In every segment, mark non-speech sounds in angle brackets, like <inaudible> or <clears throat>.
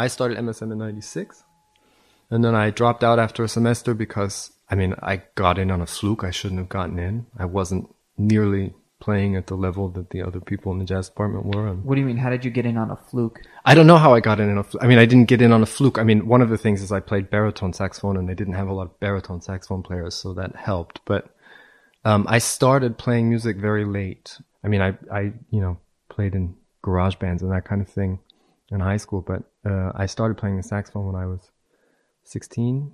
I started MSM in 96 and then I dropped out after a semester because I mean, I got in on a fluke. I shouldn't have gotten in. I wasn't nearly playing at the level that the other people in the jazz department were. And What do you mean? How did you get in on a fluke? I don't know how I got in on a fluke. I mean, I didn't get in on a fluke. I mean, one of the things is I played baritone saxophone and they didn't have a lot of baritone saxophone players, so that helped. But um, I started playing music very late. I mean, I, I, you know, played in garage bands and that kind of thing in high school, but uh, I started playing the saxophone when I was 16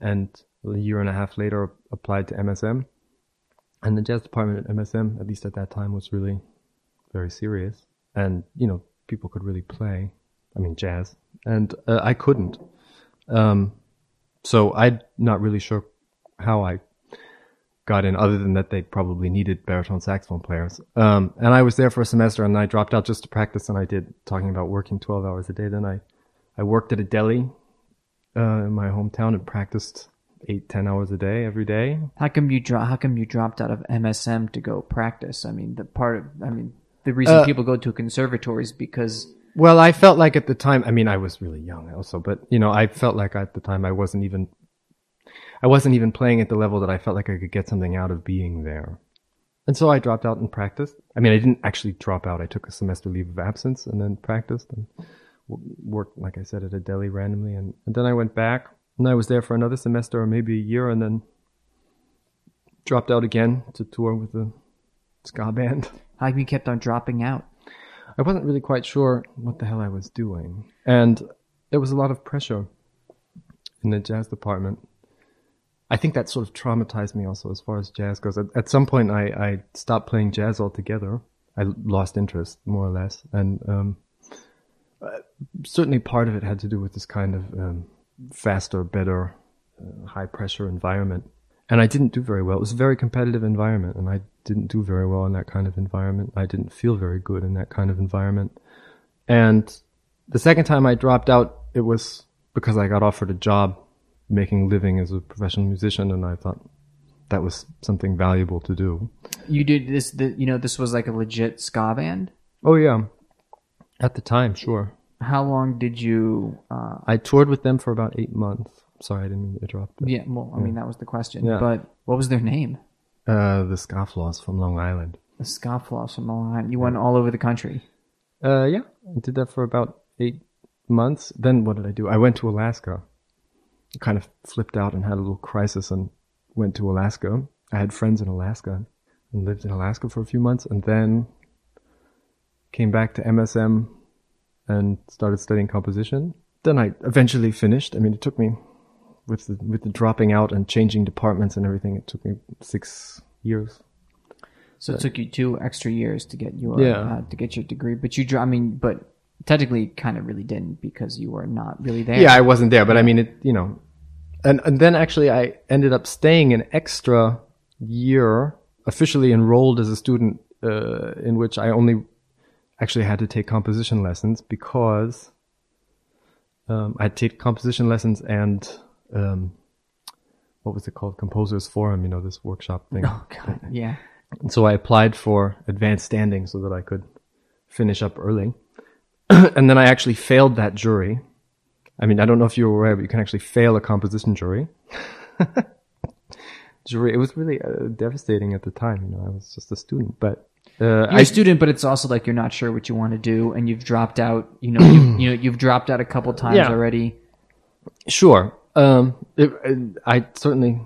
and a year and a half later applied to MSM. And the jazz department at MSM, at least at that time, was really very serious. And, you know, people could really play. I mean, jazz. And uh, I couldn't. Um, so I'm not really sure how I got in, other than that they probably needed baritone saxophone players. Um, and I was there for a semester and I dropped out just to practice. And I did, talking about working 12 hours a day. Then I, I worked at a deli uh, in my hometown and practiced eight, ten hours a day every day. How come you dro- How come you dropped out of MSM to go practice? I mean, the part of I mean, the reason Uh, people go to conservatories because Well, I felt like at the time, I mean, I was really young also, but you know, I felt like at the time I wasn't even, I wasn't even playing at the level that I felt like I could get something out of being there. And so I dropped out and practiced. I mean, I didn't actually drop out. I took a semester leave of absence and then practiced and w- worked, like I said, at a deli randomly. And, and then I went back and I was there for another semester or maybe a year and then dropped out again to tour with the ska <laughs> band. how you kept on dropping out? I wasn't really quite sure what the hell I was doing. And there was a lot of pressure in the jazz department. I think that sort of traumatized me also as far as jazz goes. At, at some point, I, I stopped playing jazz altogether. I lost interest, more or less. And um, uh, certainly part of it had to do with this kind of um, faster, better, uh, high pressure environment. And I didn't do very well. It was a very competitive environment, and I didn't do very well in that kind of environment. I didn't feel very good in that kind of environment. And the second time I dropped out, it was because I got offered a job making a living as a professional musician, and I thought that was something valuable to do. You did this. The, you know, this was like a legit ska band. Oh yeah, at the time, sure. How long did you? Uh, I toured with them for about eight months. Sorry, I didn't mean to interrupt. yeah, well, I mean that was the question. Yeah. But what was their name? Uh, the Scofflaws from Long Island. The Scofflaws from Long Island. You went all over the country. Uh, yeah, I did that for about eight months. Then what did I do? I went to Alaska. Kind of flipped out and had a little crisis and went to Alaska. I had friends in Alaska and lived in Alaska for a few months and then came back to MSM and started studying composition. Then I eventually finished. I mean, it took me with the, with the dropping out and changing departments and everything. It took me six years. So it took you two extra years to get your Yeah. uh, to get your degree. But you, I mean, but technically, kind of really didn't because you were not really there. Yeah, I wasn't there, but I mean, it, you know, and, and then actually I ended up staying an extra year, officially enrolled as a student, uh, in which I only actually had to take composition lessons because, um, I take composition lessons and, um, what was it called? Composers Forum, you know, this workshop thing. <laughs> Oh God. Yeah. And so I applied for advanced standing so that I could finish up early. <clears throat> and then I actually failed that jury. I mean, I don't know if you're aware, but you can actually fail a composition jury. <laughs> jury, it was really uh, devastating at the time. You know, I was just a student, but uh, You're I a student, but it's also like you're not sure what you want to do, and you've dropped out. You know, you, you know, you've dropped out a couple <clears throat> times Yeah. already. Sure. Um, it, it- I certainly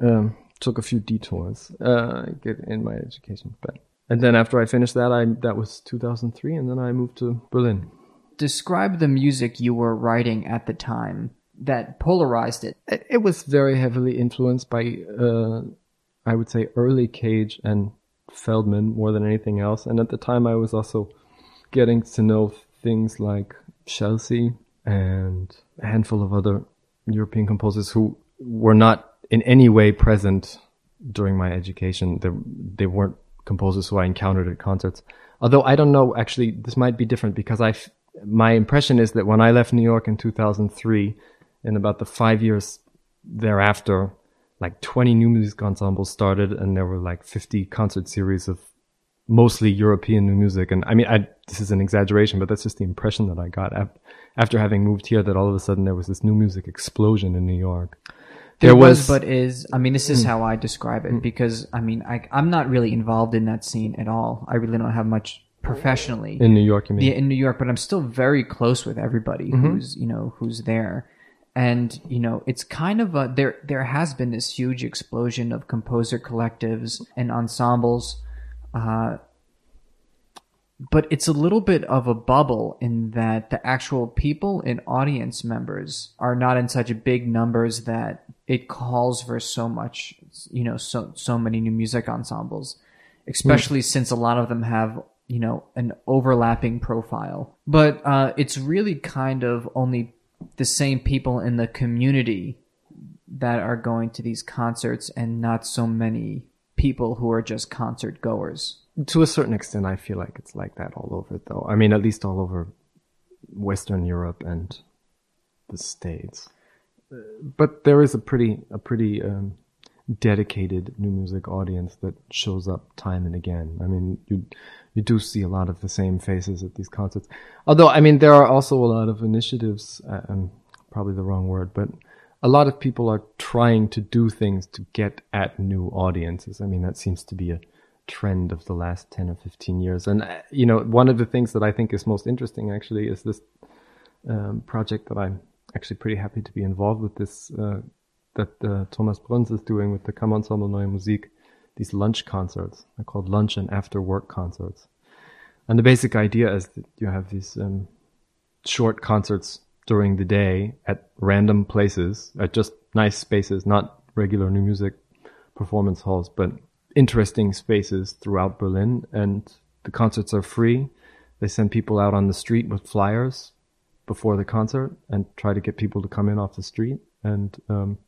um, took a few detours uh, get in my education, but and then after I finished that, I that was 2003, and then I moved to Berlin. Describe the music you were writing at the time that polarized it. It, was very heavily influenced by, uh, I would say, early Cage and Feldman more than anything else. And at the time, I was also getting to know things like Scelsi and a handful of other European composers who were not in any way present during my education. They, they weren't composers who I encountered at concerts. Although I don't know, actually, this might be different because I, my impression is that when I left New York in 2003, in about the five years thereafter, like 20 new music ensembles started and there were like 50 concert series of mostly European new music. And I mean, I, this is an exaggeration, but that's just the impression that I got after having moved here. That all of a sudden there was this new music explosion in New York. There, was, but is. I mean, this is mm. how I describe it mm. because I mean, I, I'm not really involved in that scene at all. I really don't have much professionally in New York. You mean? yeah, in New York, but I'm still very close with everybody who's you know who's there, and you know it's kind of a there. There has been this huge explosion of composer collectives and ensembles, uh, but it's a little bit of a bubble in that the actual people and audience members are not in such big numbers that it calls for so much, you know, so so many new music ensembles, especially since a lot of them have you know an overlapping profile. But uh, it's really kind of only the same people in the community that are going to these concerts, and not so many people who are just concert goers. to a certain extent, I feel like it's like that all over, though. I mean, at least all over Western Europe and the States. But there is a pretty, a pretty um, dedicated new music audience that shows up time and again. I mean, you you do see a lot of the same faces at these concerts. Although, I mean, there are also a lot of initiatives. Uh, um, probably the wrong word, but a lot of people are trying to do things to get at new audiences. I mean, that seems to be a trend of the last 10 or 15 years. And, uh, you know, one of the things that I think is most interesting actually is this um, project that I'm actually pretty happy to be involved with this, uh, that uh, Thomas Bruns is doing with the Kammerensemble Neue Musik, these lunch concerts. They're called lunch and after work concerts. And the basic idea is that you have these um, short concerts during the day at random places, at just nice spaces, not regular new music performance halls, but interesting spaces throughout Berlin. And the concerts are free. They send people out on the street with flyers before the concert and try to get people to come in off the street. And um,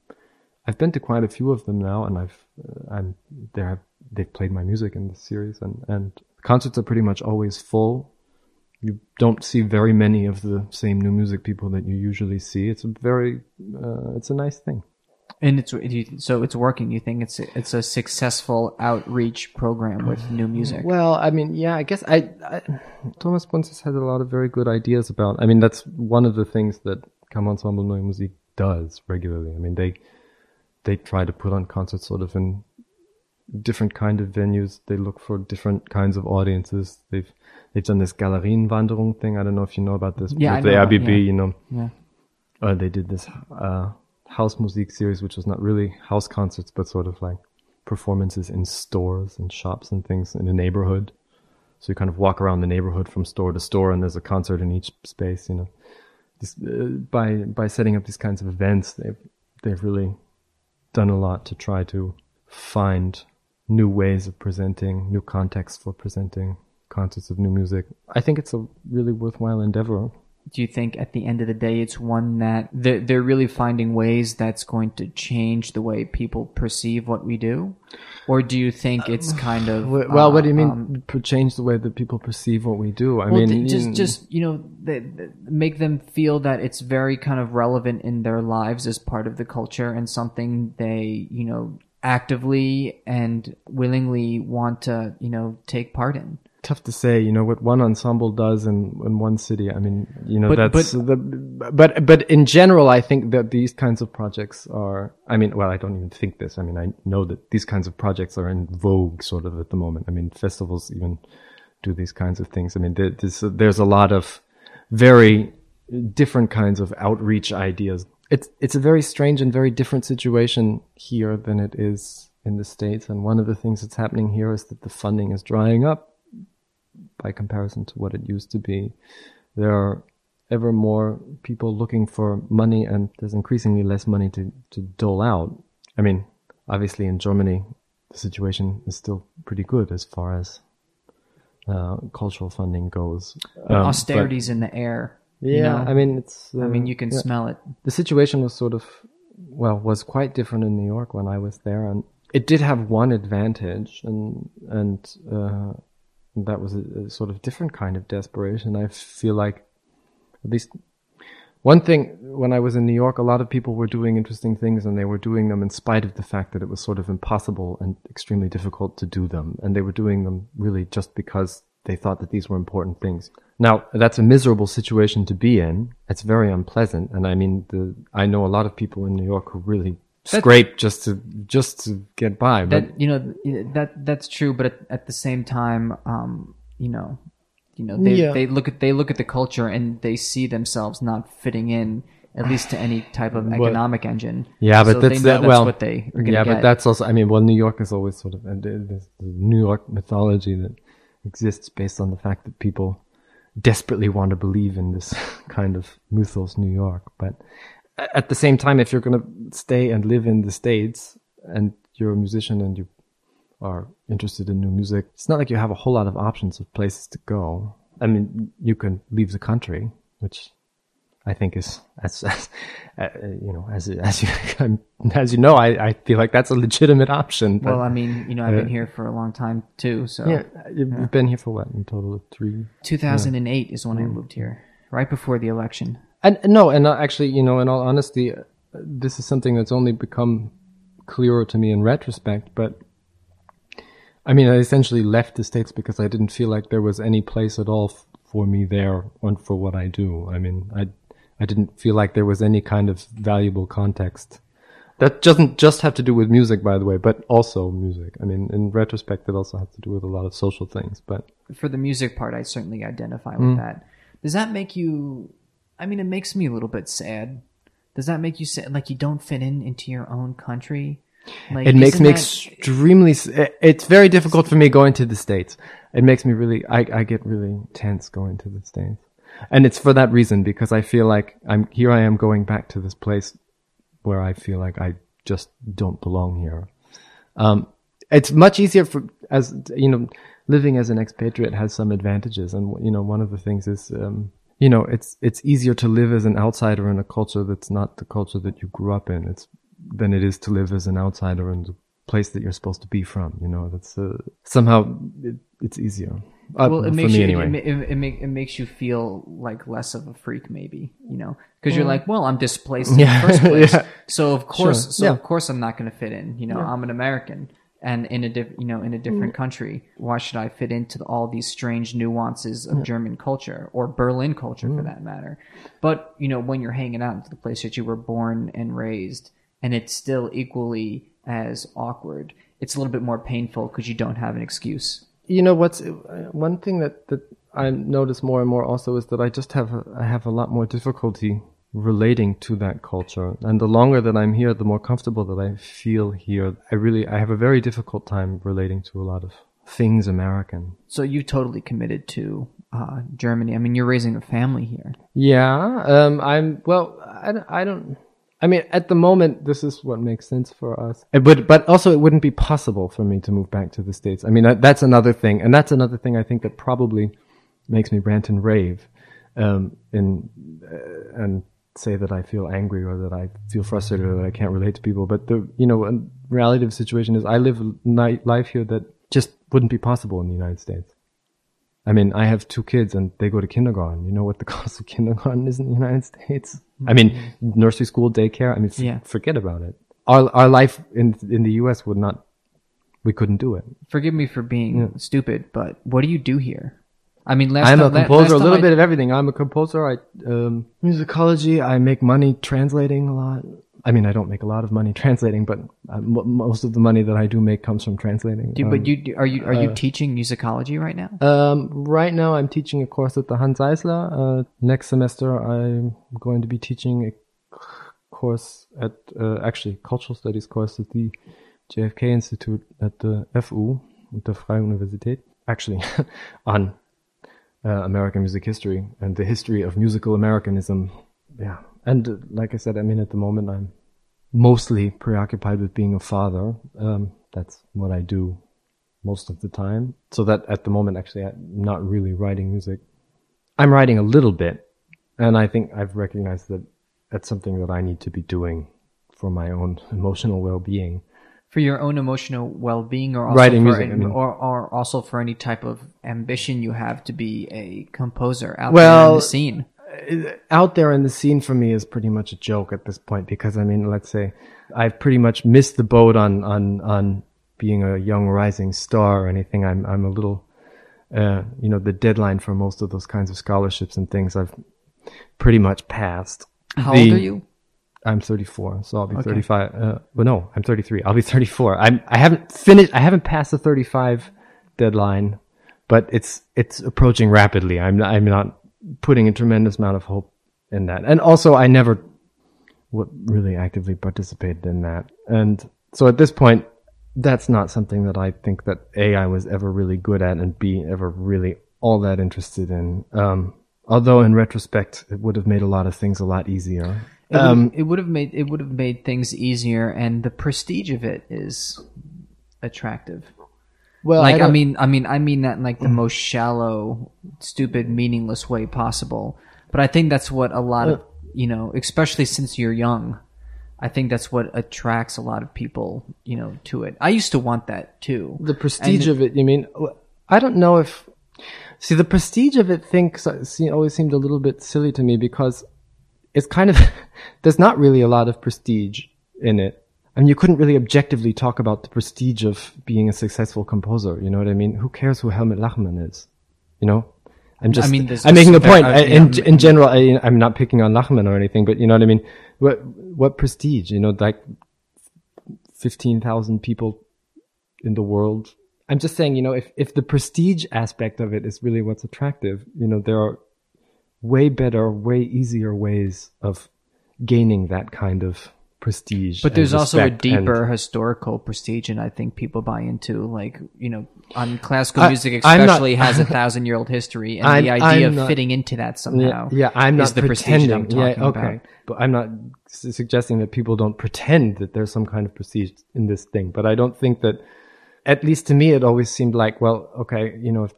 I've been to quite a few of them now, and I've uh, I'm there. They've played my music in this series, and and concerts are pretty much always full you don't see very many of the same new music people that you usually see. It's a very, uh, it's a nice thing. And it's so it's working. You think it's a, it's a successful outreach program with new music? Well, I mean, yeah, I guess I, I Thomas Bruns has a lot of very good ideas about. I mean, that's one of the things that Kammerensemble Neue Musik does regularly. I mean, they they try to put on concerts sort of in different kind of venues. They look for different kinds of audiences. They've they've done this Galerienwanderung thing. I don't know if you know about this. Yeah, with I the know about- RBB, yeah. you know. Yeah. uh, they did this uh, house music series, which was not really house concerts, but sort of like performances in stores and shops and things in a neighborhood. So you kind of walk around the neighborhood from store to store, and there's a concert in each space. You know, this, uh, by by setting up these kinds of events, they've they've really done a lot to try to find new ways of presenting, new contexts for presenting concerts of new music. I think it's a really worthwhile endeavor. Do you think at the end of the day it's one that they're, they're really finding ways that's going to change the way people perceive what we do? Or do you think it's kind of. Well, well, what do you uh, mean um, change the way that people perceive what we do? I well, mean, th- just mm, just you know, they, they- make them feel that it's very kind of relevant in their lives as part of the culture and something they you know actively and willingly want to you know take part in. Tough to say. You know what one ensemble does in in one city. I mean, you know But- that's the but but in general, I think that these kinds of projects are. I mean, well, I don't even think this. I mean, I know that these kinds of projects are in vogue, sort of at the moment. I mean, festivals even do these kinds of things. I mean, there, there's there's a lot of very different kinds of outreach ideas. It's it's a very strange and very different situation here than it is in the states. And one of the things that's happening here is that the funding is drying up by comparison to what it used to be. There are ever more people looking for money, and there's increasingly less money to to dole out. I mean, obviously in Germany, the situation is still pretty good as far as uh, cultural funding goes. Um, but- Austerity's in the air. yeah, you know? I mean, it's. Uh, I mean, you can yeah. smell it. The situation was sort of, well, was quite different in New York when I was there, and it did have one advantage, and and uh, that was a, a sort of different kind of desperation. I feel like, at least one thing when I was in New York, a lot of people were doing interesting things and they were doing them in spite of the fact that it was sort of impossible and extremely difficult to do them. And they were doing them really just because they thought that these were important things. Now, that's a miserable situation to be in. It's very unpleasant. And I mean, the, I know a lot of people in New York who really That- scrape just to, just to get by. But that you know that that's true, but at, at the same time, um, you know, you know they Yeah. they look at they look at the culture and they see themselves not fitting in at least to any type of <sighs> economic engine. Yeah, but So that's they know that. Well, what they are gonna yeah, get. but that's also. I mean, well, New York is always sort of and there's the New York mythology that exists based on the fact that people desperately want to believe in this <laughs> kind of mythos, New York. But a- at the same time, if you're going to stay and live in the states and you're a musician and you are interested in new music, it's not like you have a whole lot of options of places to go. I mean, you can leave the country, which I think is as, <laughs> as uh, you know as as you <laughs> as you know I, I feel like that's a legitimate option. But well, I mean, you know, I've been here for a long time too. So yeah, you've you've been here for what in total of three. 2008 is when I moved here, right before the election. And no, and actually, you know, in all honesty, uh, this is something that's only become clearer to me in retrospect. But I mean, I essentially left the states because I didn't feel like there was any place at all f- for me there and for what I do. I mean, I I didn't feel like there was any kind of valuable context. That doesn't just have to do with music, by the way, but also music. I mean, in retrospect, it also has to do with a lot of social things. But For the music part, I certainly identify Mm. with that. Does that make you? I mean, it makes me a little bit sad. Does that make you sad? Like you don't fit in into your own country? Like it makes me that- extremely it- it's very difficult for me going to the states it makes me really I, I get really tense going to the states and it's for that reason because i feel like i'm here i am going back to this place where i feel like i just don't belong here um, it's much easier for as you know living as an expatriate has some advantages and you know one of the things is um, you know it's it's easier to live as an outsider in a culture that's not the culture that you grew up in. It's than it is to live as an outsider in the place that you're supposed to be from you know? That's uh, somehow it, it's easier. Uh, well, it makes you anyway. it, it, it, make, it makes you feel like less of a freak, maybe you know, because you're like, well, I'm displaced <laughs> in Mm. Yeah, the first place, yeah. so of course, Sure, so of course, I'm not going to fit in. You know, I'm an American, and in a diff, you know, in a different Mm. country, why should I fit into the, all these strange nuances of German culture or Berlin culture Mm. for that matter? But you know, when you're hanging out into the place that you were born and raised, and it's still equally as awkward. It's a little bit more painful because you don't have an excuse. you know what's one thing that that I notice more and more also is that I just have a, I have a lot more difficulty relating to that culture, and the longer that I'm here, the more comfortable that I feel here. I really I have a very difficult time relating to a lot of things American. So you totally committed to uh, Germany. I mean, you're raising a family here. Yeah, um, I'm well. I, don't- I don't. I mean, at the moment, this is what makes sense for us. It would, but also, it wouldn't be possible for me to move back to the states. I mean, that, that's another thing, and that's another thing I think that probably makes me rant and rave, um, in uh, and say that I feel angry or that I feel frustrated or that I can't relate to people. But the you know, reality of the situation is, I live a life here that just wouldn't be possible in the United States. I mean, I have two kids and they go to kindergarten. You know what the <laughs> cost of kindergarten is in the United States? I mean, mm-hmm. nursery school, daycare. I mean, Yeah. forget about it. Our our life in in the U.S. would not. We couldn't do it. Forgive me for being stupid, but what do you do here? I mean, last I'm time, a composer, a little I- bit of everything. I'm a composer. I um, musicology. I make money translating a lot. I mean, I don't make a lot of money translating, but uh, most of the money that I do make comes from translating. Do, Um, but you are you are you teaching musicology right now? Um, right now, I'm teaching a course at the Hanns Eisler. Uh, next semester, I'm going to be teaching a course at uh, actually cultural studies course at the JFK Institute at the FU, at the Freie Universität. Actually, <laughs> on uh, American music history and the history of musical Americanism. Yeah, and uh, like I said, I mean, at the moment, I'm mostly preoccupied with being a father. Um, that's what I do most of the time. So that at the moment, actually, I'm not really writing music. I'm writing a little bit, and I think I've recognized that that's something that I need to be doing for my own <laughs> emotional well-being. For your own emotional well-being, or also Writing for music, any- I mean. or or also for any type of ambition you have to be a composer out there Well, in the scene. out there in the scene for me is pretty much a joke at this point because I mean, let's say I've pretty much missed the boat on on on being a young rising star or anything. I'm I'm a little, uh, you know, the deadline for most of those kinds of scholarships and things I've pretty much passed. How The- old are you? I'm 34, so I'll be 35. Uh, well, no, I'm 33. I'll be 34. I'm I haven't finished. I haven't passed the 35 deadline, but it's it's approaching rapidly. I'm I'm not putting a tremendous amount of hope in that, and also I never what really actively participated in that, and so at this point, that's not something that I think that a I was ever really good at, and b ever really all that interested in. Um, although in retrospect, it would have made a lot of things a lot easier. It would, Um, it would have made it would have made things easier, and the prestige of it is attractive. Well, like I, don't- mean, I mean, I mean that in like the most shallow, stupid, meaningless way possible. But I think that's what a lot of you know, especially since you're young. I think that's what attracts a lot of people, you know, to it. I used to want that too. the prestige and- of it. You mean? I don't know if. See, the prestige of it thinks always seemed a little bit silly to me because it's kind of <laughs> there's not really a lot of prestige in it. I mean, you couldn't really objectively talk about the prestige of being a successful composer. You know what I mean? Who cares who Helmut Lachenmann is? You know, I'm just. I mean, I'm making a point. uh, I- yeah, in in general, I, I'm not picking on Lachenmann or anything, but you know what I mean. What what prestige? You know, like fifteen thousand people in the world. I'm just saying, you know, if, if the prestige aspect of it is really what's attractive, you know, there are way better, way easier ways of gaining that kind of prestige. But there's also a deeper historical prestige, and I think people buy into like you know, on classical I- music I'm not- especially has a <laughs> thousand year old history, and I'm- the idea of fitting into that somehow. Yeah, yeah, I'm is not the prestige that I'm talking yeah, okay. about. But I'm not su- suggesting that people don't pretend that there's some kind of prestige in this thing. But I don't think that, at least to me, it always seemed like, well, okay, you know, if,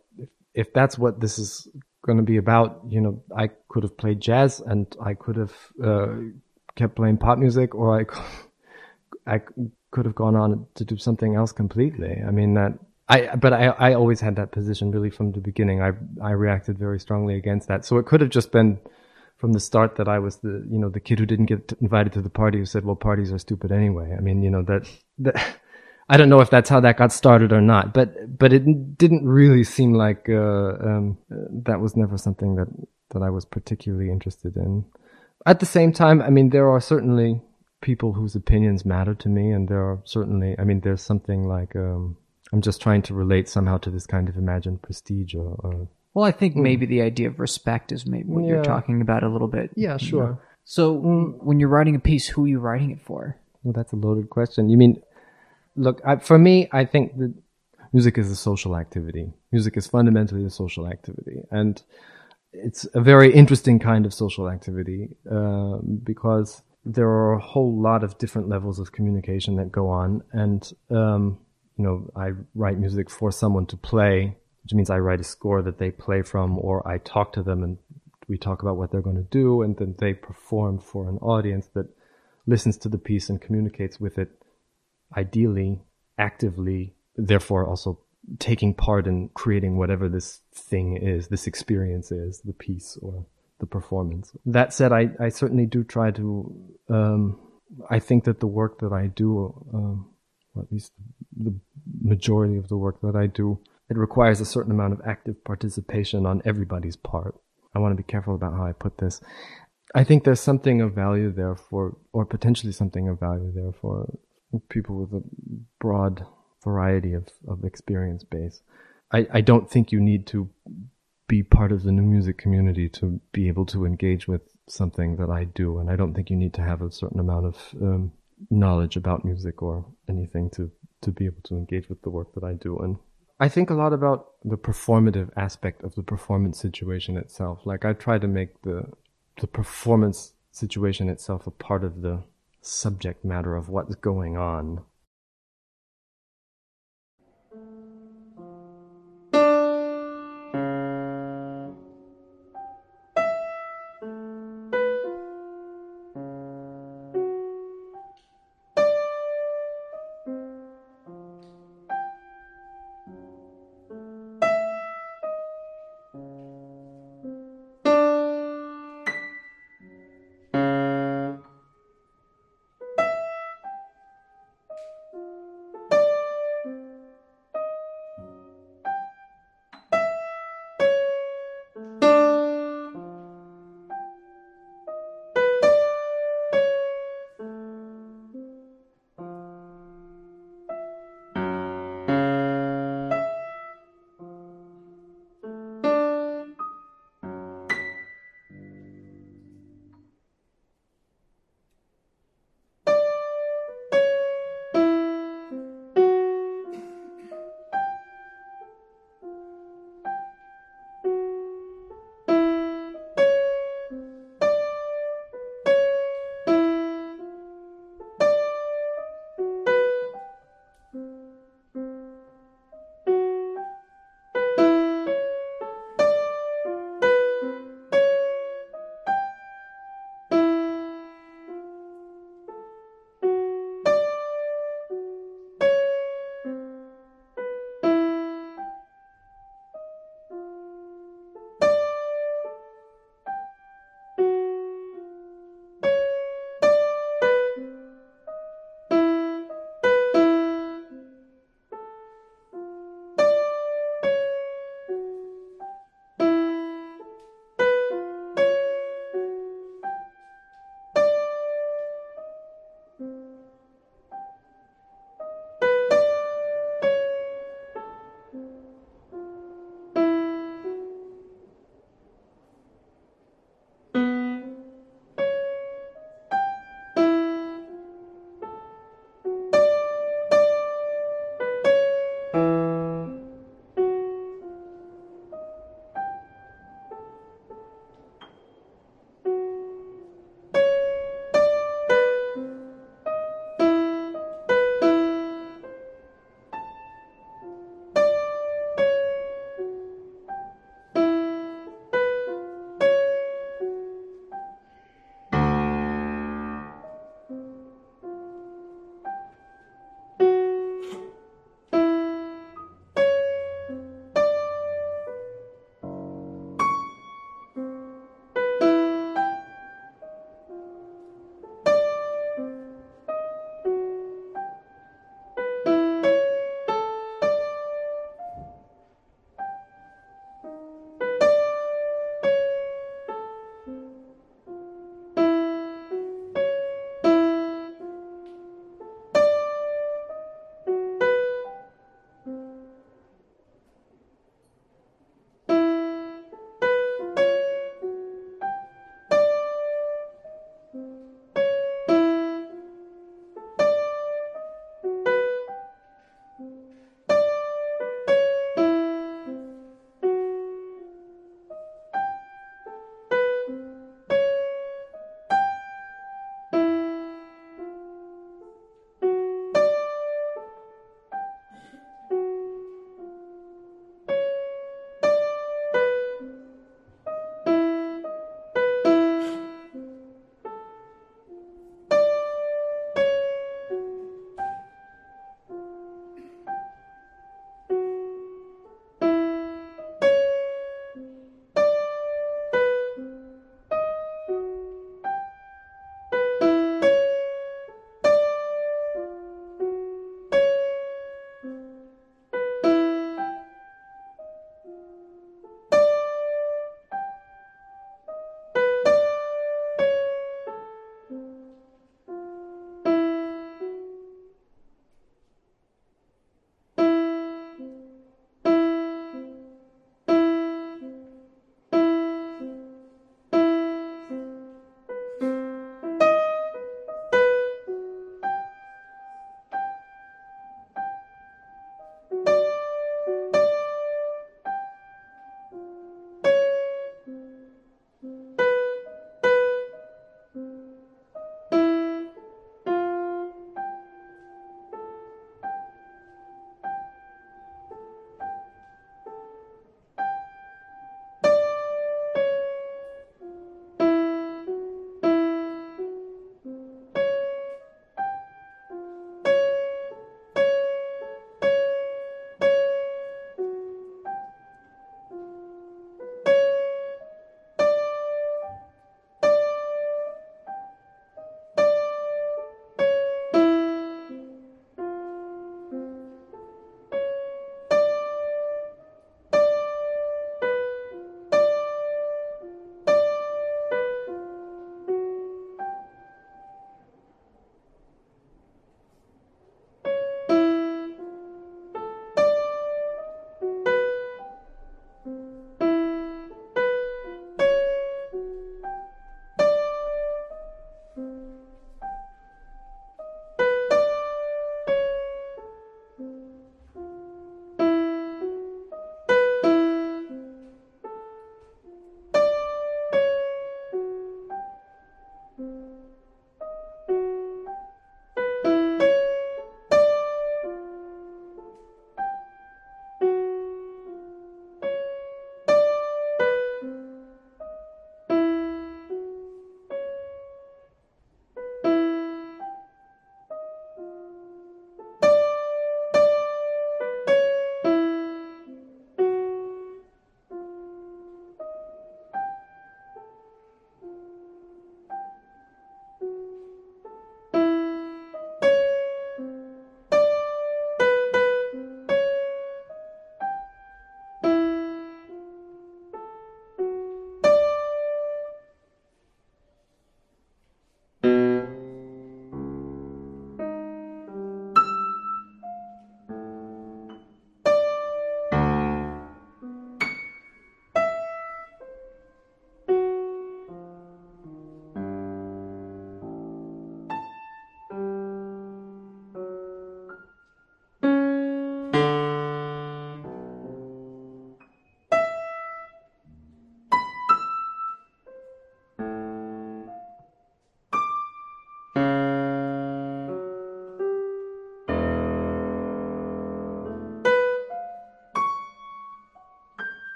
if that's what this is going to be about, you know, I could have played jazz and I could have uh, kept playing pop music, or I could, I could have gone on to do something else completely. I mean that. I, but I, I always had that position really from the beginning. I, I reacted very strongly against that. So it could have just been from the start that I was the, you know, the kid who didn't get invited to the party who said, well, parties are stupid anyway. I mean, you know, that, that, I don't know if that's how that got started or not, but, but it didn't really seem like, uh, um, that was never something that, that I was particularly interested in. At the same time, I mean, there are certainly people whose opinions matter to me, and there are certainly, I mean, there's something like, um, I'm just trying to relate somehow to this kind of imagined prestige or, or Well, I think maybe the idea of respect is maybe what Yeah. you're talking about a little bit. yeah, you sure. know. So when you're writing a piece, who are you writing it for? Well, that's a loaded question. You mean, look, I, for me, I think that music is a social activity. Music is fundamentally a social activity, and it's a very interesting kind of social activity uh, because there are a whole lot of different levels of communication that go on, and um, you know, I write music for someone to play, which means I write a score that they play from, or I talk to them and we talk about what they're going to do, and then they perform for an audience that listens to the piece and communicates with it ideally, actively, therefore also taking part in creating whatever this thing is, this experience is, the piece or the performance. That said, I, I certainly do try to, um, I think that the work that I do, um, or at least the majority of the work that I do, it requires a certain amount of active participation on everybody's part. I want to be careful about how I put this. I think there's something of value there for, or potentially something of value there for people with a broad variety of, of experience base. I, I don't think you need to be part of the new music community to be able to engage with something that I do. And I don't think you need to have a certain amount of um, knowledge about music or anything to, to be able to engage with the work that I do. And I think a lot about the performative aspect of the performance situation itself. Like I try to make the the performance situation itself a part of the subject matter of what's going on.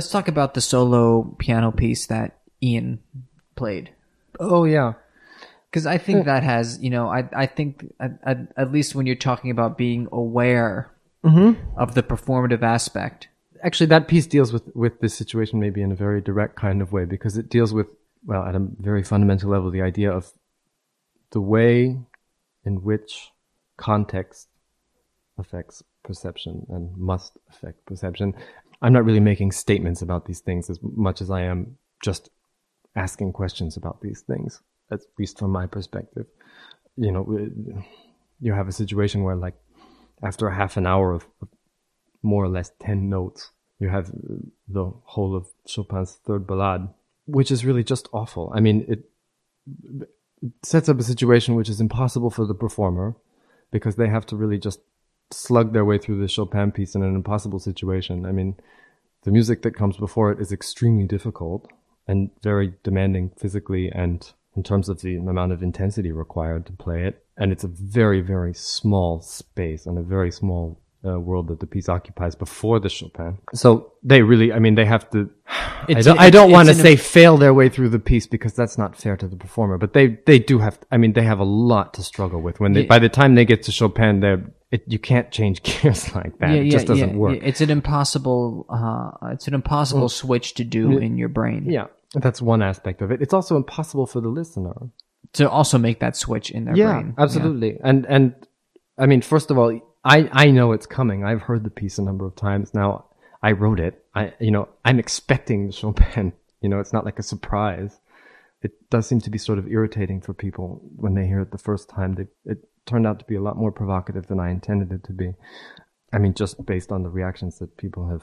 Let's talk about the solo piano piece that Ian played. Oh yeah. Because I think hmm. that has, you know, I I think at, at, at least when you're talking about being aware mm-hmm. of the performative aspect, Actually, that piece deals with with this situation maybe in a very direct kind of way because it deals with well at a very fundamental level the idea of the way in which context affects perception and must affect perception. I'm not really making statements about these things as much as I am just asking questions about these things, at least from my perspective. You know, you have a situation where, like, after a half an hour of, more or less 10 notes, you have the whole of Chopin's third ballade, which is really just awful. I mean, it sets up a situation which is impossible for the performer because they have to really just slug their way through the Chopin piece in an impossible situation. I mean, the music that comes before it is extremely difficult and very demanding physically and in terms of the amount of intensity required to play it. And it's a very, very small space and a very small uh, world that the piece occupies before the Chopin. So they really, I mean, they have to. I don't, don't want to say fail their way through the piece because that's not fair to the performer. But they, they do have. I mean, they have a lot to struggle with when they. Yeah. By the time they get to Chopin, they're. It, you can't change <laughs> gears like that. it just doesn't work. It's an impossible, uh, it's an impossible switch to do in your brain Yeah, that's one aspect of it. It's also impossible for the listener. to also make that switch in their Yeah, brain. absolutely. And and I mean, first of all, I I know it's coming. I've heard the piece a number of times now. I wrote it. I you know I'm expecting the <laughs> Chopin. You know, it's not like a surprise. It does seem to be sort of irritating for people when they hear it the first time. They, it turned out to be a lot more provocative than I intended it to be. I mean, just based on the reactions that people have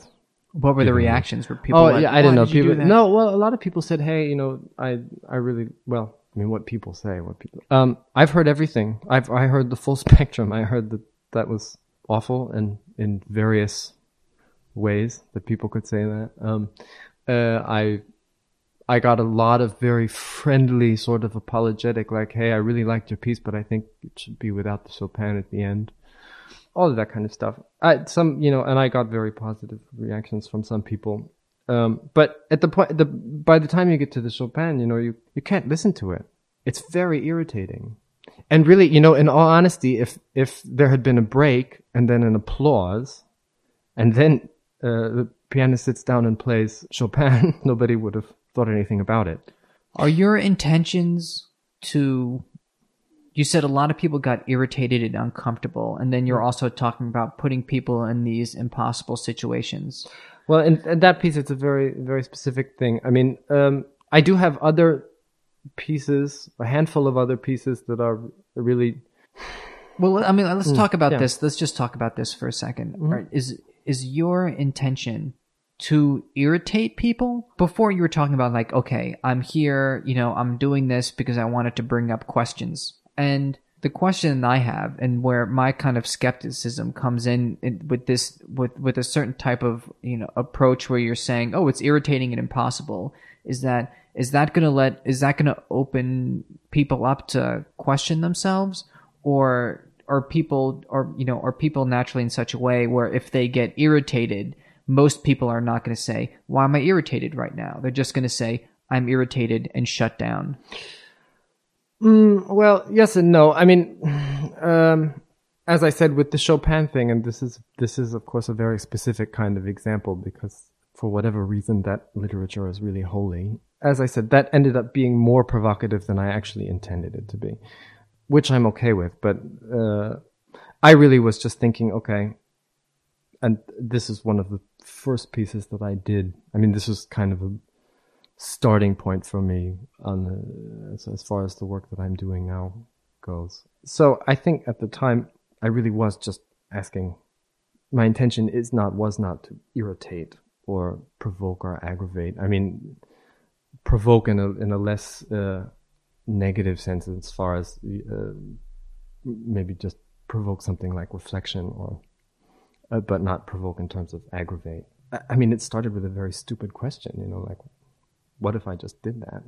What were the reactions? Were people? oh like, yeah, I "Why don't know. did do People, no, well, a lot of people said, "Hey, you know, I, I really, well, I mean, what people say, what people, um, I've heard everything. I've, I heard the full <laughs> spectrum. I heard that that was awful and in various ways that people could say that. Um, uh, I, I got a lot of very friendly, sort of apologetic, like, "Hey, I really liked your piece, but I think it should be without the Chopin at the end." all of that kind of stuff. I, some, you know, and I got very positive reactions from some people. Um, but at the point, the by the time you get to the Chopin, you know, you you can't listen to it. It's very irritating. And really, you know, in all honesty, if if there had been a break and then an applause, and then uh, the pianist sits down and plays Chopin, <laughs> nobody would have thought anything about it. Are your intentions to? You said a lot of people got irritated and uncomfortable, and then you're also talking about putting people in these impossible situations. Well, in, in that piece, it's a very, very specific thing. I mean, um, I do have other pieces, a handful of other pieces that are really. Well, I mean, let's talk about yeah. this. Let's just talk about this for a 2nd Are- Is is your intention to irritate people? Before you were talking about like, okay, I'm here, you know, I'm doing this because I wanted to bring up questions. And the question I have, and where my kind of skepticism comes in, in with this, with with a certain type of you know approach where you're saying, oh, it's irritating and impossible, is that is that gonna let is that gonna open people up to question themselves, or are people or you know are people naturally in such a way where if they get irritated, most people are not going to say, "Why am I irritated right now?" They're just going to say, "I'm irritated" and shut down. Mm, well, yes and no. I mean, um, as I said with the Chopin thing, and this is this is of course a very specific kind of example because for whatever reason that literature is really holy. As I said, that ended up being more provocative than I actually intended it to be, which I'm okay with. But uh, I really was just thinking, okay, and this is one of the first pieces that I did. I mean, this was kind of a starting point for me on the, as, as far as the work that I'm doing now goes. So I think at the time I really was just asking. My intention is not was not to irritate or provoke or aggravate. I mean, provoke in a in a less uh, negative sense as far as uh, maybe just provoke something like reflection or uh, but not provoke in terms of aggravate. I, mean, it started with a very stupid question, you know, like, what if I just did that?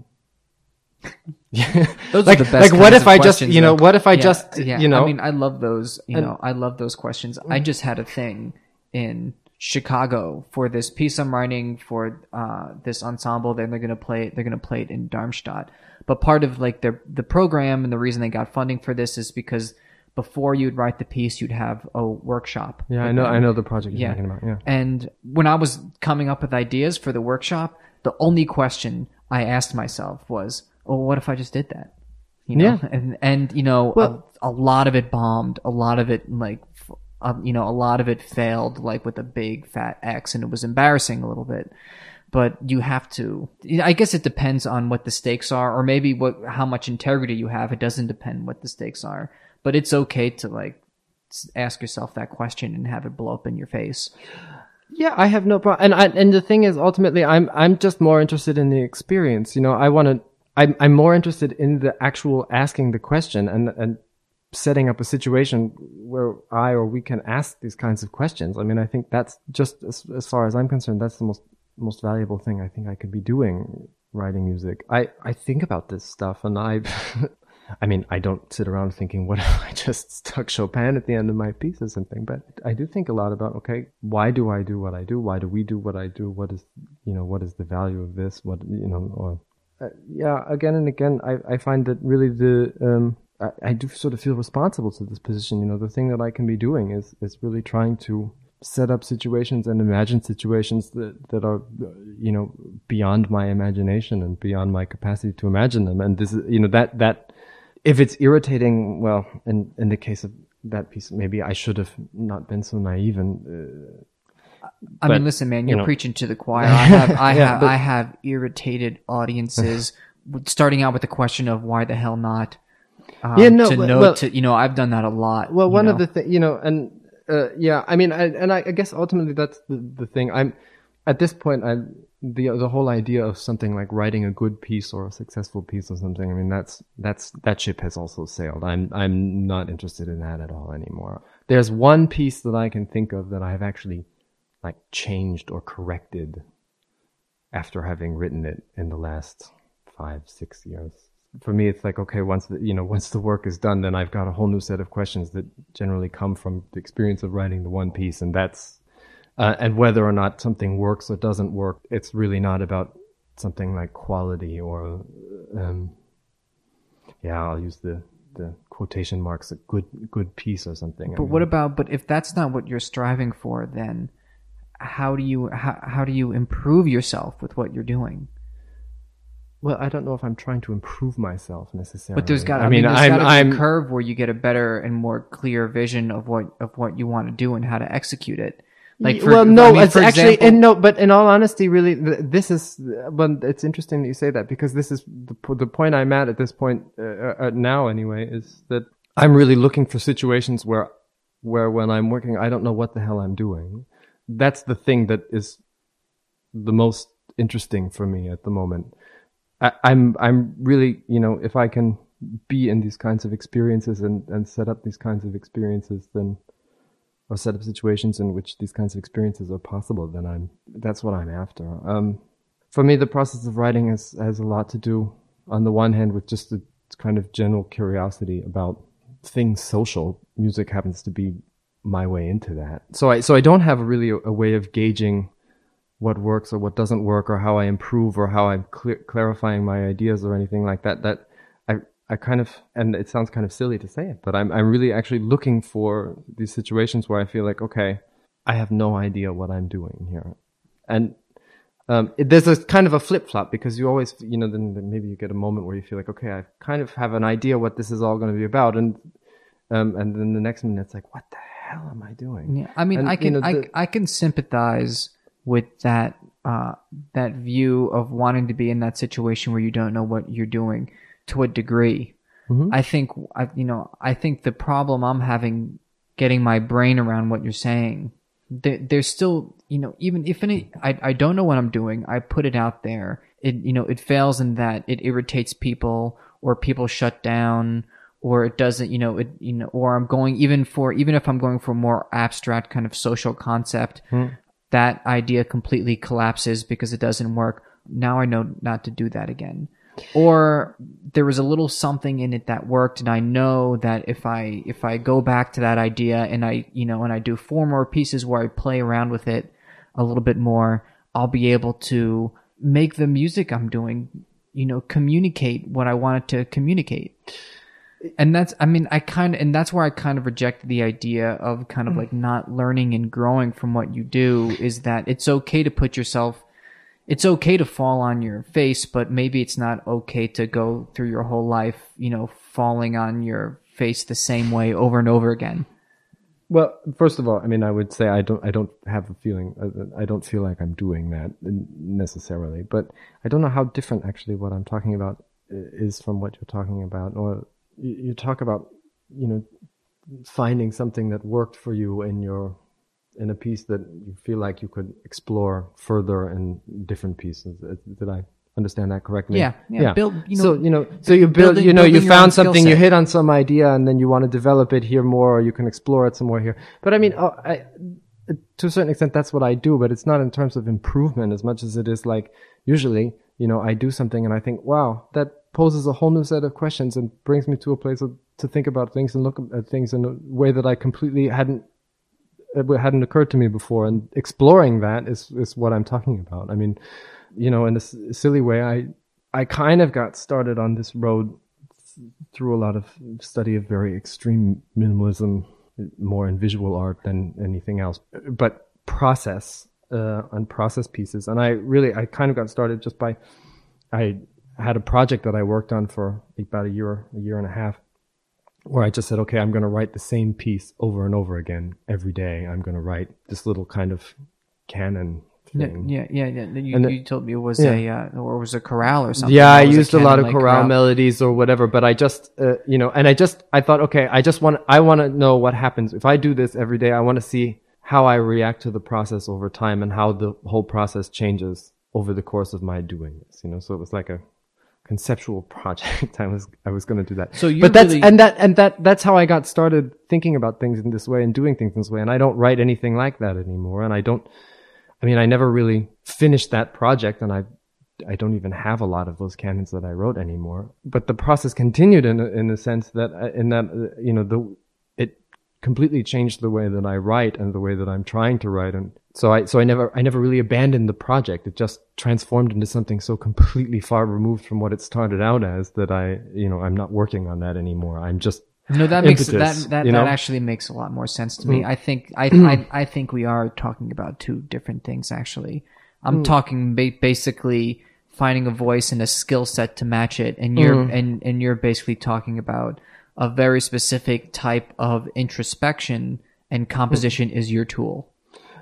<laughs> Those like, are the best. like, what if I just, you know, though. what if I Yeah, just, yeah. you know, I mean, I love those. You And- know, I love those questions. I just had a thing in Chicago for this piece I'm writing for uh, this ensemble. Then they're gonna play it. They're gonna play it in Darmstadt. But part of like their the program and the reason they got funding for this is because before you'd write the piece, you'd have a workshop. Yeah, I know. them. I know the project you're Yeah. talking about. Yeah. And when I was coming up with ideas for the workshop, the only question I asked myself was, "Well, what if I just did that?" You know, Yeah. and and you know, Well- a, a lot of it bombed. A lot of it like, f- um, you know, a lot of it failed, like with a big fat X, and it was embarrassing a little bit. But you have to. I guess it depends on what the stakes are, or maybe what how much integrity you have. It doesn't depend what the stakes are, but it's okay to like ask yourself that question and have it blow up in your face. Yeah, I have no problem. And I, and the thing is, ultimately, I'm I'm just more interested in the experience. You know, I want to. I'm I'm more interested in the actual asking the question and and setting up a situation where I or we can ask these kinds of questions. I mean, I think that's just as as far as I'm concerned, that's the most most valuable thing I think I could be doing writing music. I I think about this stuff, and I. <laughs> I mean, I don't sit around thinking, what <laughs> if I just stuck Chopin at the end of my piece or something? But I do think a lot about, okay, why do I do what I do? Why do we do what I do? What is, you know, what is the value of this? What, you know, or, uh, yeah, again and again, I, I find that really the, um, I, I do sort of feel responsible to this position. You know, the thing that I can be doing is, is really trying to set up situations and imagine situations that, that are, you know, beyond my imagination and beyond my capacity to imagine them. And this is, you know, that, that, if it's irritating, well, in in the case of that piece, maybe I should have not been so naive and uh, I But, mean, listen, man, you're you know. preaching to the choir. <laughs> I have, I Yeah, have, but- I have irritated audiences. starting out with the question of why the hell not? Um, Yeah, no, to but- know, well- to you know, I've done that a lot. Well, one know. of the things, you know, and uh, yeah, I mean, I, and I, I guess ultimately that's the, the thing. I'm at this point, I the the whole idea of something like writing a good piece or a successful piece or something. I mean, that's that's that ship has also sailed. I'm I'm not interested in that at all anymore. There's one piece that I can think of that I have actually like changed or corrected after having written it in the last five six years for me it's like okay once the you know once the work is done then i've got a whole new set of questions that generally come from the experience of writing the one piece and that's uh, and whether or not something works or doesn't work it's really not about something like quality or um yeah i'll use the the quotation marks a good good piece or something I But mean, what about? But if that's not what you're striving for, then how do you how, how do you improve yourself with what you're doing? well i don't know if i'm trying to improve myself necessarily But there's got. i mean, there's i'm gotta be a curve where you get a better and more clear vision of what of what you want to do and how to execute it. Like, for, well, no, I mean, it's actually, example- and no, but in all honesty, really, this is, but it's interesting that you say that because this is the, the point I'm at at this point, uh, uh, now anyway, is that I'm really looking for situations where, where when I'm working, I don't know what the hell I'm doing. That's the thing that is the most interesting for me at the moment. I, I'm, I'm really, you know, if I can be in these kinds of experiences and, and set up these kinds of experiences, then, or set up situations in which these kinds of experiences are possible, then I'm that's what I'm after. Um, for me, the process of writing has has a lot to do, on the one hand, with just a kind of general curiosity about things social. Music happens to be my way into that. So I so I don't have really a, a way of gauging what works or what doesn't work, or how I improve, or how I'm clear, clarifying my ideas, or anything like that. That I kind of, and it sounds kind of silly to say it, but I'm, I'm really actually looking for these situations where I feel like, okay, I have no idea what I'm doing here. And, um, it, there's a kind of a flip flop because you always, you know, then, then maybe you get a moment where you feel like, okay, I kind of have an idea what this is all going to be about. And, um, and then the next minute it's like, what the hell am I doing? Yeah, I mean, And, I you can know, I, I can sympathize with that uh, that view of wanting to be in that situation where you don't know what you're doing to a degree. Mhm. I think I you know I think the problem I'm having getting my brain around what you're saying. There, there's still you know even if any I I don't know what I'm doing. I put it out there. It you know it fails in that it irritates people or people shut down or it doesn't you know it you know or i'm going even for even if i'm going for a more abstract kind of social concept that idea completely collapses because it doesn't work now i know not to do that again or there was a little something in it that worked and I know that if I if I go back to that idea and I you know and I do four more pieces where I play around with it a little bit more I'll be able to make the music I'm doing you know communicate what I wanted to communicate. And that's i mean i kind of and that's where i kind of reject the idea of kind of mm. like not learning and growing from what you do is that it's okay to put yourself it's okay to fall on your face but maybe it's not okay to go through your whole life you know falling on your face the same way over and over again. Well, first of all, I mean, I would say I don't, I don't have a feeling, uh, I don't feel like I'm doing that necessarily, but I don't know how different actually what I'm talking about uh, is from what you're talking about, or you, you talk about, you know, finding something that worked for you in your, in a piece that you feel like you could explore further in different pieces. Uh, Did I understand that correctly? Yeah, yeah, build, you know, so you know, so you build, building- you know, you building your own found something, you hit on some idea, and then you want to develop it here more, or you can explore it some more here. But I mean, oh, I, to a certain extent, that's what I do, but it's not in terms of improvement as much as it is like usually, you know, I do something and I think, wow, that poses a whole new set of questions and brings me to a place of, to think about things and look at things in a way that I completely hadn't it hadn't occurred to me before and exploring that is is what I'm talking about. I mean, you know, in a silly way, I I kind of got started on this road through a lot of study of very extreme minimalism, more in visual art than anything else, but process uh, process pieces. And I really, I kind of got started just by, I had a project that I worked on for about a year, a year and a half, where I just said, okay, I'm going to write the same piece over and over again every day. I'm going to write this little kind of canon thing. yeah, yeah, yeah. You, And you told me it was Yeah. a uh, or it was a chorale or something. Yeah, I used a lot of like chorale melodies or whatever, but I just, uh, you know, and I just, I thought, okay, I just want, I want to know what happens if I do this every day. I want to see how I react to the process over time and how the whole process changes over the course of my doing this. You know, so it was like a conceptual project. <laughs> I was, I was going to do that. So you're but that's really- and that and that that's how I got started thinking about things in this way and doing things this way. And I don't write anything like that anymore. And I don't. I mean, I never really finished that project, and I I don't even have a lot of those canons that I wrote anymore. But the process continued in a, in a sense that in that you know the it completely changed the way that I write and the way that I'm trying to write. And so I so I never I never really abandoned the project. It just transformed into something so completely far removed from what it started out as that I you know I'm not working on that anymore. I'm just No, that makes that that, know? Mm. actually makes a lot more sense to me. I think I, I I think we are talking about two different things. Actually, I'm Mm. talking ba- basically finding a voice and a skill set to match it, and you're Mm. and and you're basically talking about a very specific type of introspection, and composition is your tool.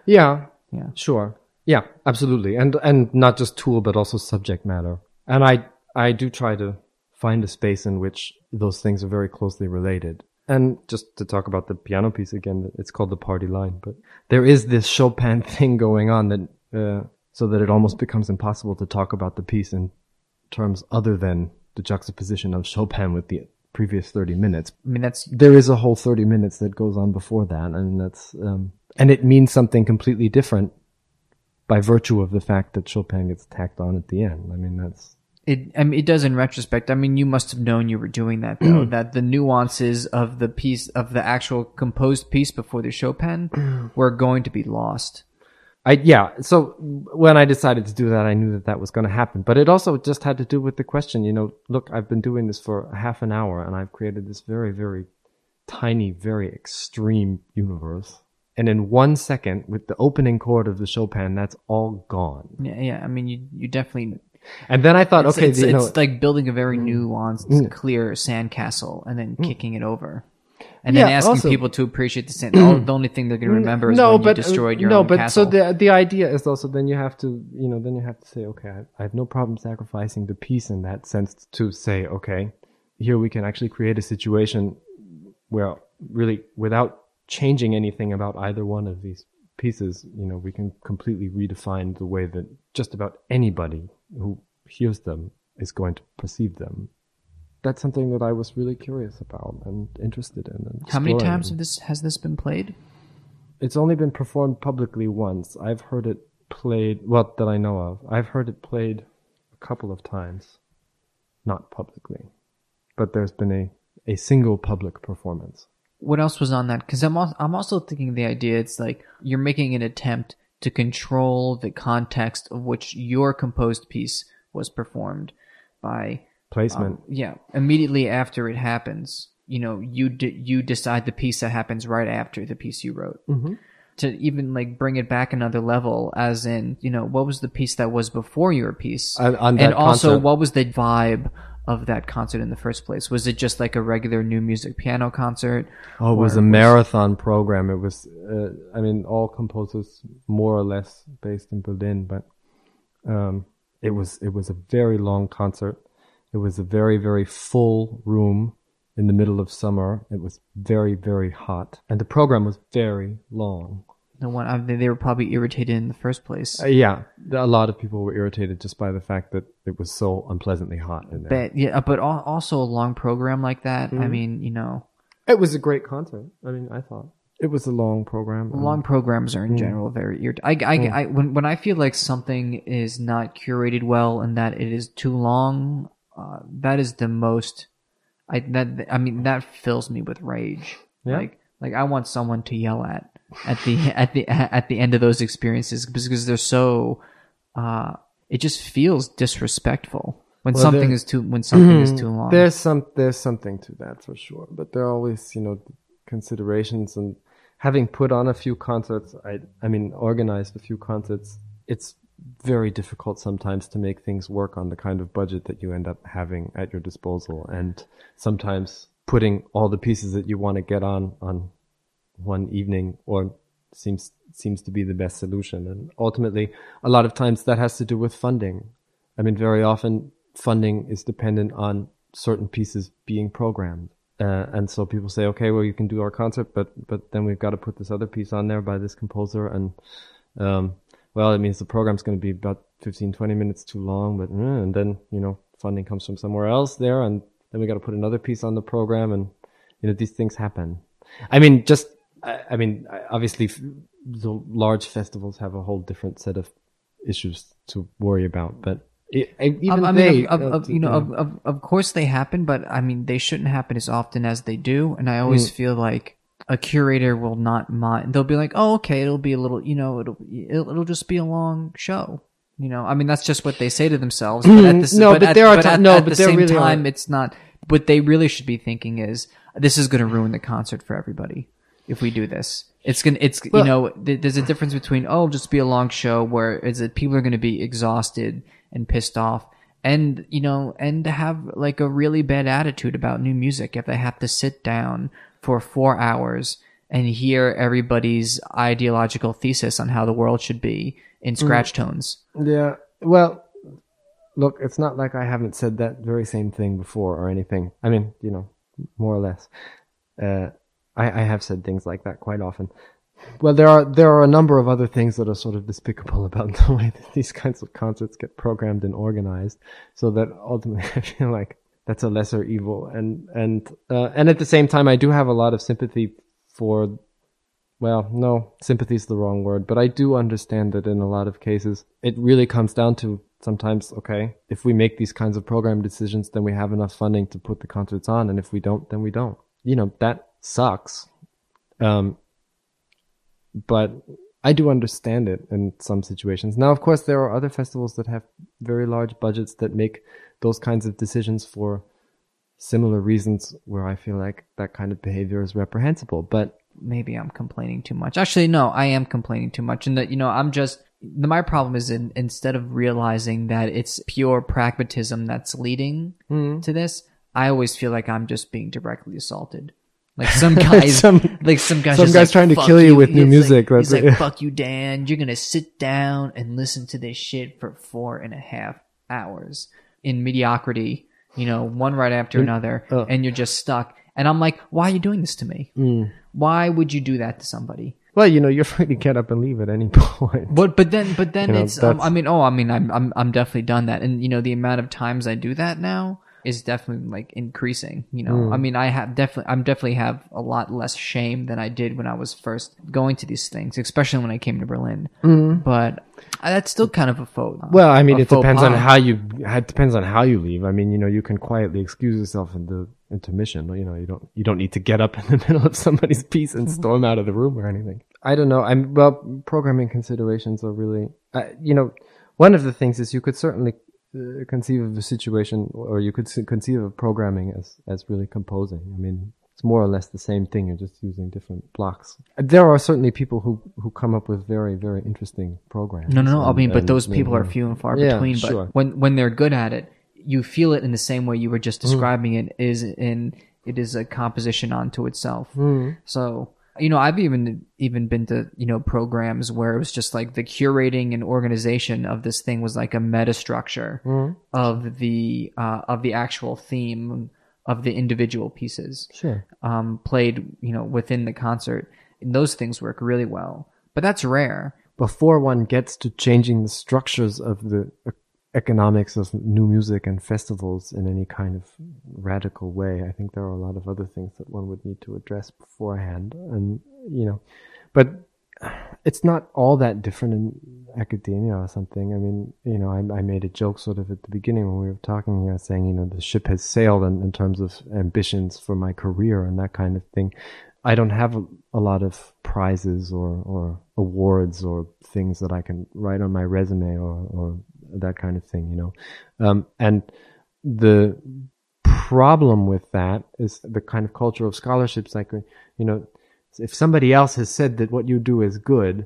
Yeah. Yeah. Sure. Yeah, absolutely. And and not just tool but also subject matter. And I I do try to find a space in which those things are very closely related. And just to talk about the piano piece again, it's called the party line, but there is this Chopin <laughs> thing going on that uh, so that it almost becomes impossible to talk about the piece in terms other than the juxtaposition of Chopin with the previous 30 minutes I mean, that's there is a whole 30 minutes that goes on before that and that's um, and it means something completely different by virtue of the fact that Chopin gets tacked on at the end. I mean that's It, I mean, it does in retrospect. I mean, you must have known you were doing that though. <clears throat> that the nuances of the piece of the actual composed piece before the Chopin <clears throat> were going to be lost. I yeah, so when I decided to do that I knew that that was going to happen, but it also just had to do with the question, you know, look, I've been doing this for half an hour and I've created this very very tiny, very extreme universe. And in one second, with the opening chord of the Chopin, that's all gone. Yeah, yeah. I mean, you you definitely. And then I thought, It's, okay, it's, you know, it's like building a very mm. nuanced, mm. clear sandcastle and then mm. kicking it over, and then asking also- people to appreciate the sand. the the only thing they're going to remember is no, when but you destroyed your no, but castle. so the the idea is also then you have to you know then you have to say okay I, I have no problem sacrificing the piece in that sense to say okay here we can actually create a situation where really without changing anything about either one of these pieces you know we can completely redefine the way that just about anybody who hears them is going to perceive them. That's something that I was really curious about and interested in. And How many times have this has this been played? It's only been performed publicly once. I've heard it played, well, that I know of. I've heard it played a couple of times. not publicly. But there's been a, a single public performance. What else was on that? Because I'm also, I'm also thinking the idea it's like you're making an attempt to control the context of which your composed piece was performed by Placement. um, yeah immediately after it happens you know you d- you decide the piece that happens right after the piece you wrote Mm-hmm. to even like bring it back another level as in you know what was the piece that was before your piece on and also concert. what was the vibe of that concert in the first place was it just like a regular new music piano concert Oh, it was a marathon program. It was, uh, I mean, all composers more or less based in Berlin, but um, it was it was a very long concert. It was a very very full room in the middle of summer. It was very very hot, and the program was very long. The one I mean, they were probably irritated in the first place Uh, yeah, a lot of people were irritated just by the fact that it was so unpleasantly hot in there. but yeah but also a long program like that Mm-hmm. i mean you know It was a great concert. I mean, I thought it was a long program. long programs are in Mm. general very irrit- I, I, I, when, when I feel like something is not curated well and that it is too long, uh, that is the most, I, that, I mean, that fills me with rage. Yeah. Like, like I want someone to yell at, at the, at the, at the end of those experiences because they're so, uh, it just feels disrespectful when Well, something is too, when something is too long. There's some there's something to that for sure, but there are always you know considerations and having put on a few concerts, I I mean organized a few concerts. It's very difficult sometimes to make things work on the kind of budget that you end up having at your disposal, and sometimes putting all the pieces that you want to get on on one evening or seems seems to be the best solution. And ultimately, a lot of times that has to do with funding. I mean, very often funding is dependent on certain pieces being programmed. Uh, and so people say, okay, well, you can do our concert, but, but then we've got to put this other piece on there by this composer. And, um, well, it means the program's going to be about 15, 20 minutes too long, but, uh, and then, you know, funding comes from somewhere else there. And then we got to put another piece on the program. And, you know, these things happen. I mean, just, I, I mean, obviously f- the large festivals have a whole different set of issues to worry about, but it, even I they, mean, of, of, uh, of, you know, of, of, of course they happen, but I mean, they shouldn't happen as often as they do. And I Mm. always feel like a curator will not mind. They'll be like, "Oh, okay, it'll be a little, you know, it'll it'll, it'll just be a long show." You know, I mean, that's just what they say to themselves. But at the, No, but at, there are but ti- at, no, at but the same really time, are- it's not. What they really should be thinking is, this is going to ruin the concert for everybody if we do this. It's gonna, it's you know, th- there's a difference between oh, just be a long show where is it people are going to be exhausted and pissed off, and you know, and have like a really bad attitude about new music if they have to sit down for four hours and hear everybody's ideological thesis on how the world should be in Mm. scratch tones. Yeah. Well, look, it's not like I haven't said that very same thing before or anything. I mean, you know, more or less. Uh, I, I have said things like that quite often. Well, there are there are a number of other things that are sort of despicable <laughs> about the way that these kinds of concerts get programmed and organized, so that ultimately <laughs> I feel like that's a lesser evil. And and uh, and at the same time, I do have a lot of sympathy for well, no, sympathy is the wrong word, but I do understand that in a lot of cases, it really comes down to sometimes, okay, if we make these kinds of program decisions, then we have enough funding to put the concerts on. And if we don't, then we don't. You know, that sucks. Um, but I do understand it in some situations. Now, of course, there are other festivals that have very large budgets that make those kinds of decisions for similar reasons where I feel like that kind of behavior is reprehensible. But maybe I'm complaining too much. Actually, no, I am complaining too much, and that you know, I'm just my problem is in, instead of realizing that it's pure pragmatism that's leading Hmm. to this, I always feel like I'm just being directly assaulted. Like some guys, <laughs> Some- like some guys, some guy's like, trying to kill you with new He's music, Like, he's like, it. "Fuck you, Dan. You're gonna sit down and listen to this shit for four and a half hours in mediocrity." You know, one right after another, uh. and you're just stuck. And I'm like, "Why are you doing this to me? Hmm. Why would you do that to somebody?" Well, you know, you're free to get up and leave at any <laughs> point. But but then but then You know, it's um, I mean oh I mean I'm I'm I'm definitely done that and you know the amount of times I do that now is definitely like increasing. You know, I mean, I have definitely, I'm definitely have a lot less shame than I did when I was first going to these things, especially when I came to Berlin. But uh, that's still kind of a faux. Well, I mean, it depends on how you. It depends on how you leave. I mean, you know, you can quietly excuse yourself in the intermission. You know, you don't. You don't need to get up <laughs> in the middle of somebody's piece and storm out of the room or anything. I don't know. I'm well. Programming considerations are really. Uh, you know, one of the things is you could certainly uh, conceive of a situation, or you could conceive of programming as as really composing. I mean. It's more or less the same thing. You're just using different blocks. There are certainly people who, who come up with very, very interesting programs. No, no, no. I mean, but those people are few and far Yeah, between. But sure. when when they're good at it, you feel it in the same way you were Mm. just describing it. Is in it is a composition unto itself. Mm. So you know, I've even even been to you know programs where it was just like the curating and organization of this thing was like a meta structure Mm. of the uh, of the actual theme of the individual pieces Sure. um, played you know within the concert. And those things work really well, but that's rare. Before one gets to changing the structures of the economics of new music and festivals in any kind of radical way, I think there are a lot of other things that one would need to address beforehand. And, you know, but it's not all that different in academia or something. I mean, you know, I, I made a joke sort of at the beginning when we were talking here saying, you know, the ship has sailed in, in terms of ambitions for my career and that kind of thing. I don't have a, a lot of prizes or, or awards or things that I can write on my resume or, or that kind of thing, you know. Um, and the problem with that is the kind of culture of scholarships, like, you know, if somebody else has said that what you do is good,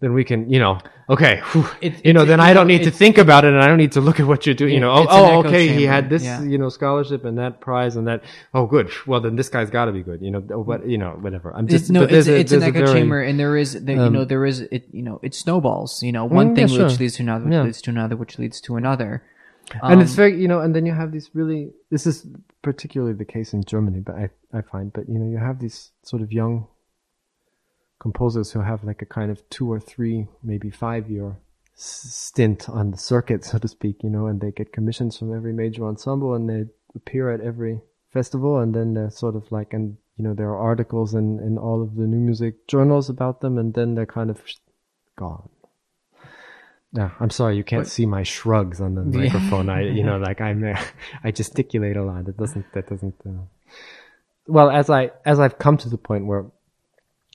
then we can, you know, okay, whew, It's- you know, then I don't need to think about it and I don't need to look at what you do, you know, oh, oh okay, he had this, yeah. you know, scholarship and that prize and that, oh, good. Well, then this guy's got to be good, you know, what, you know, whatever. I'm just, It's, no, it's, a- it's an echo very- chamber, and there is, there, you um, know, there is, it, you know, it snowballs. You know, one Mm, thing yeah, sure. which leads to another, which Yeah. leads to another, which leads to another. and it's Um, very you know and then you have these really this is particularly the case in germany but i i find but you know you have these sort of young composers who have like a kind of two or three maybe five year stint on the circuit <laughs> so to speak you know and they get commissions from every major ensemble and they appear at every festival and then they're sort of like and you know there are articles in in all of the new music journals about them and then they're kind of gone yeah, I'm sorry you can't But- see my shrugs on the <laughs> Yeah. microphone. I, you know, like I'm, uh, <laughs> I gesticulate a lot. It doesn't, that doesn't. Uh... Well, as I as I've come to the point where,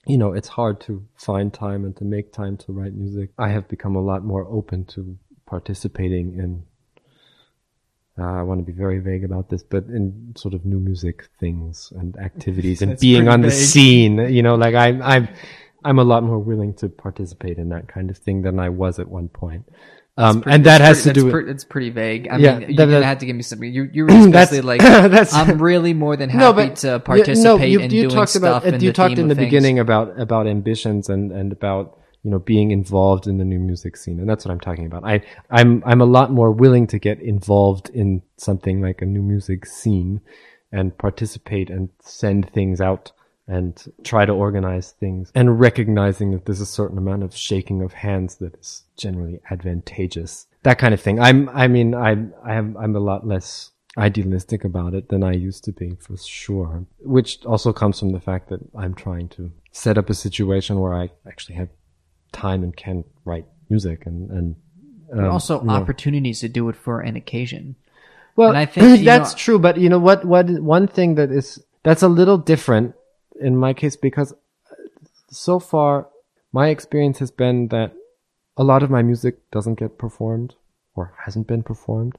you know, it's hard to find time and to make time to write music. I have become a lot more open to participating in. Uh, I want to be very vague about this, but in sort of new music things and activities and being on the scene, you know, like I'm, I'm, I'm a lot more willing to participate in that kind of thing than I was at one point. Um, pretty- and that has to do with, pre- it's pretty vague. I Yeah, mean, that- you're gonna that- have to give me something. You, you were <clears throat> That's- like, <laughs> I'm <laughs> really more than happy no, but to participate you, in you doing talked stuff. about you the talked in the things. beginning about about ambitions and and about you know being involved in the new music scene and that's what I'm talking about. I I'm I'm a lot more willing to get involved in something like a new music scene and participate and send things out and try to organize things and recognizing that there's a certain amount of shaking of hands that is generally advantageous. That kind of thing. I'm I mean I I am I'm a lot less idealistic about it than I used to be for sure. Which also comes from the fact that I'm trying to set up a situation where I actually have time and can write music and and um, also you know. opportunities to do it for an occasion. Well, And I think, <laughs> that's know- true, but you know what? What one thing that is that's a little different in my case because so far my experience has been that a lot of my music doesn't get performed or hasn't been performed.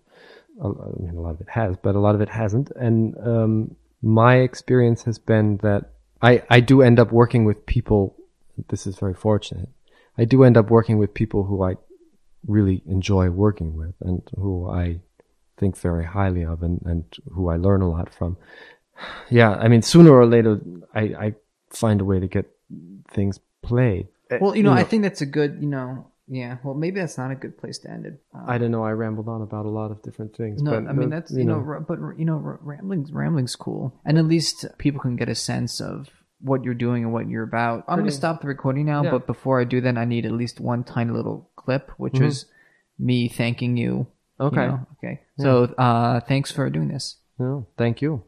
I mean, a lot of it has, but a lot of it hasn't. And um, my experience has been that I I do end up working with people. This is very fortunate. I do end up working with people who I really enjoy working with and who I think very highly of and, and who I learn a lot from. Yeah, I mean, sooner or later, I, I find a way to get things played. Well, you know, I think that's a good, you know, yeah. Well, maybe that's not a good place to end it. Uh, I don't know. I rambled on about a lot of different things. no, but, I mean that's you know, r- but you know, r- rambling's rambling's cool, and at least people can get a sense of what you're doing and what you're about. I'm going to stop the recording now, Yeah. but before I do that, I need at least one tiny little clip, which Mhm. was me thanking you you Okay. know? Okay. So uh, thanks for doing this. No, thank you.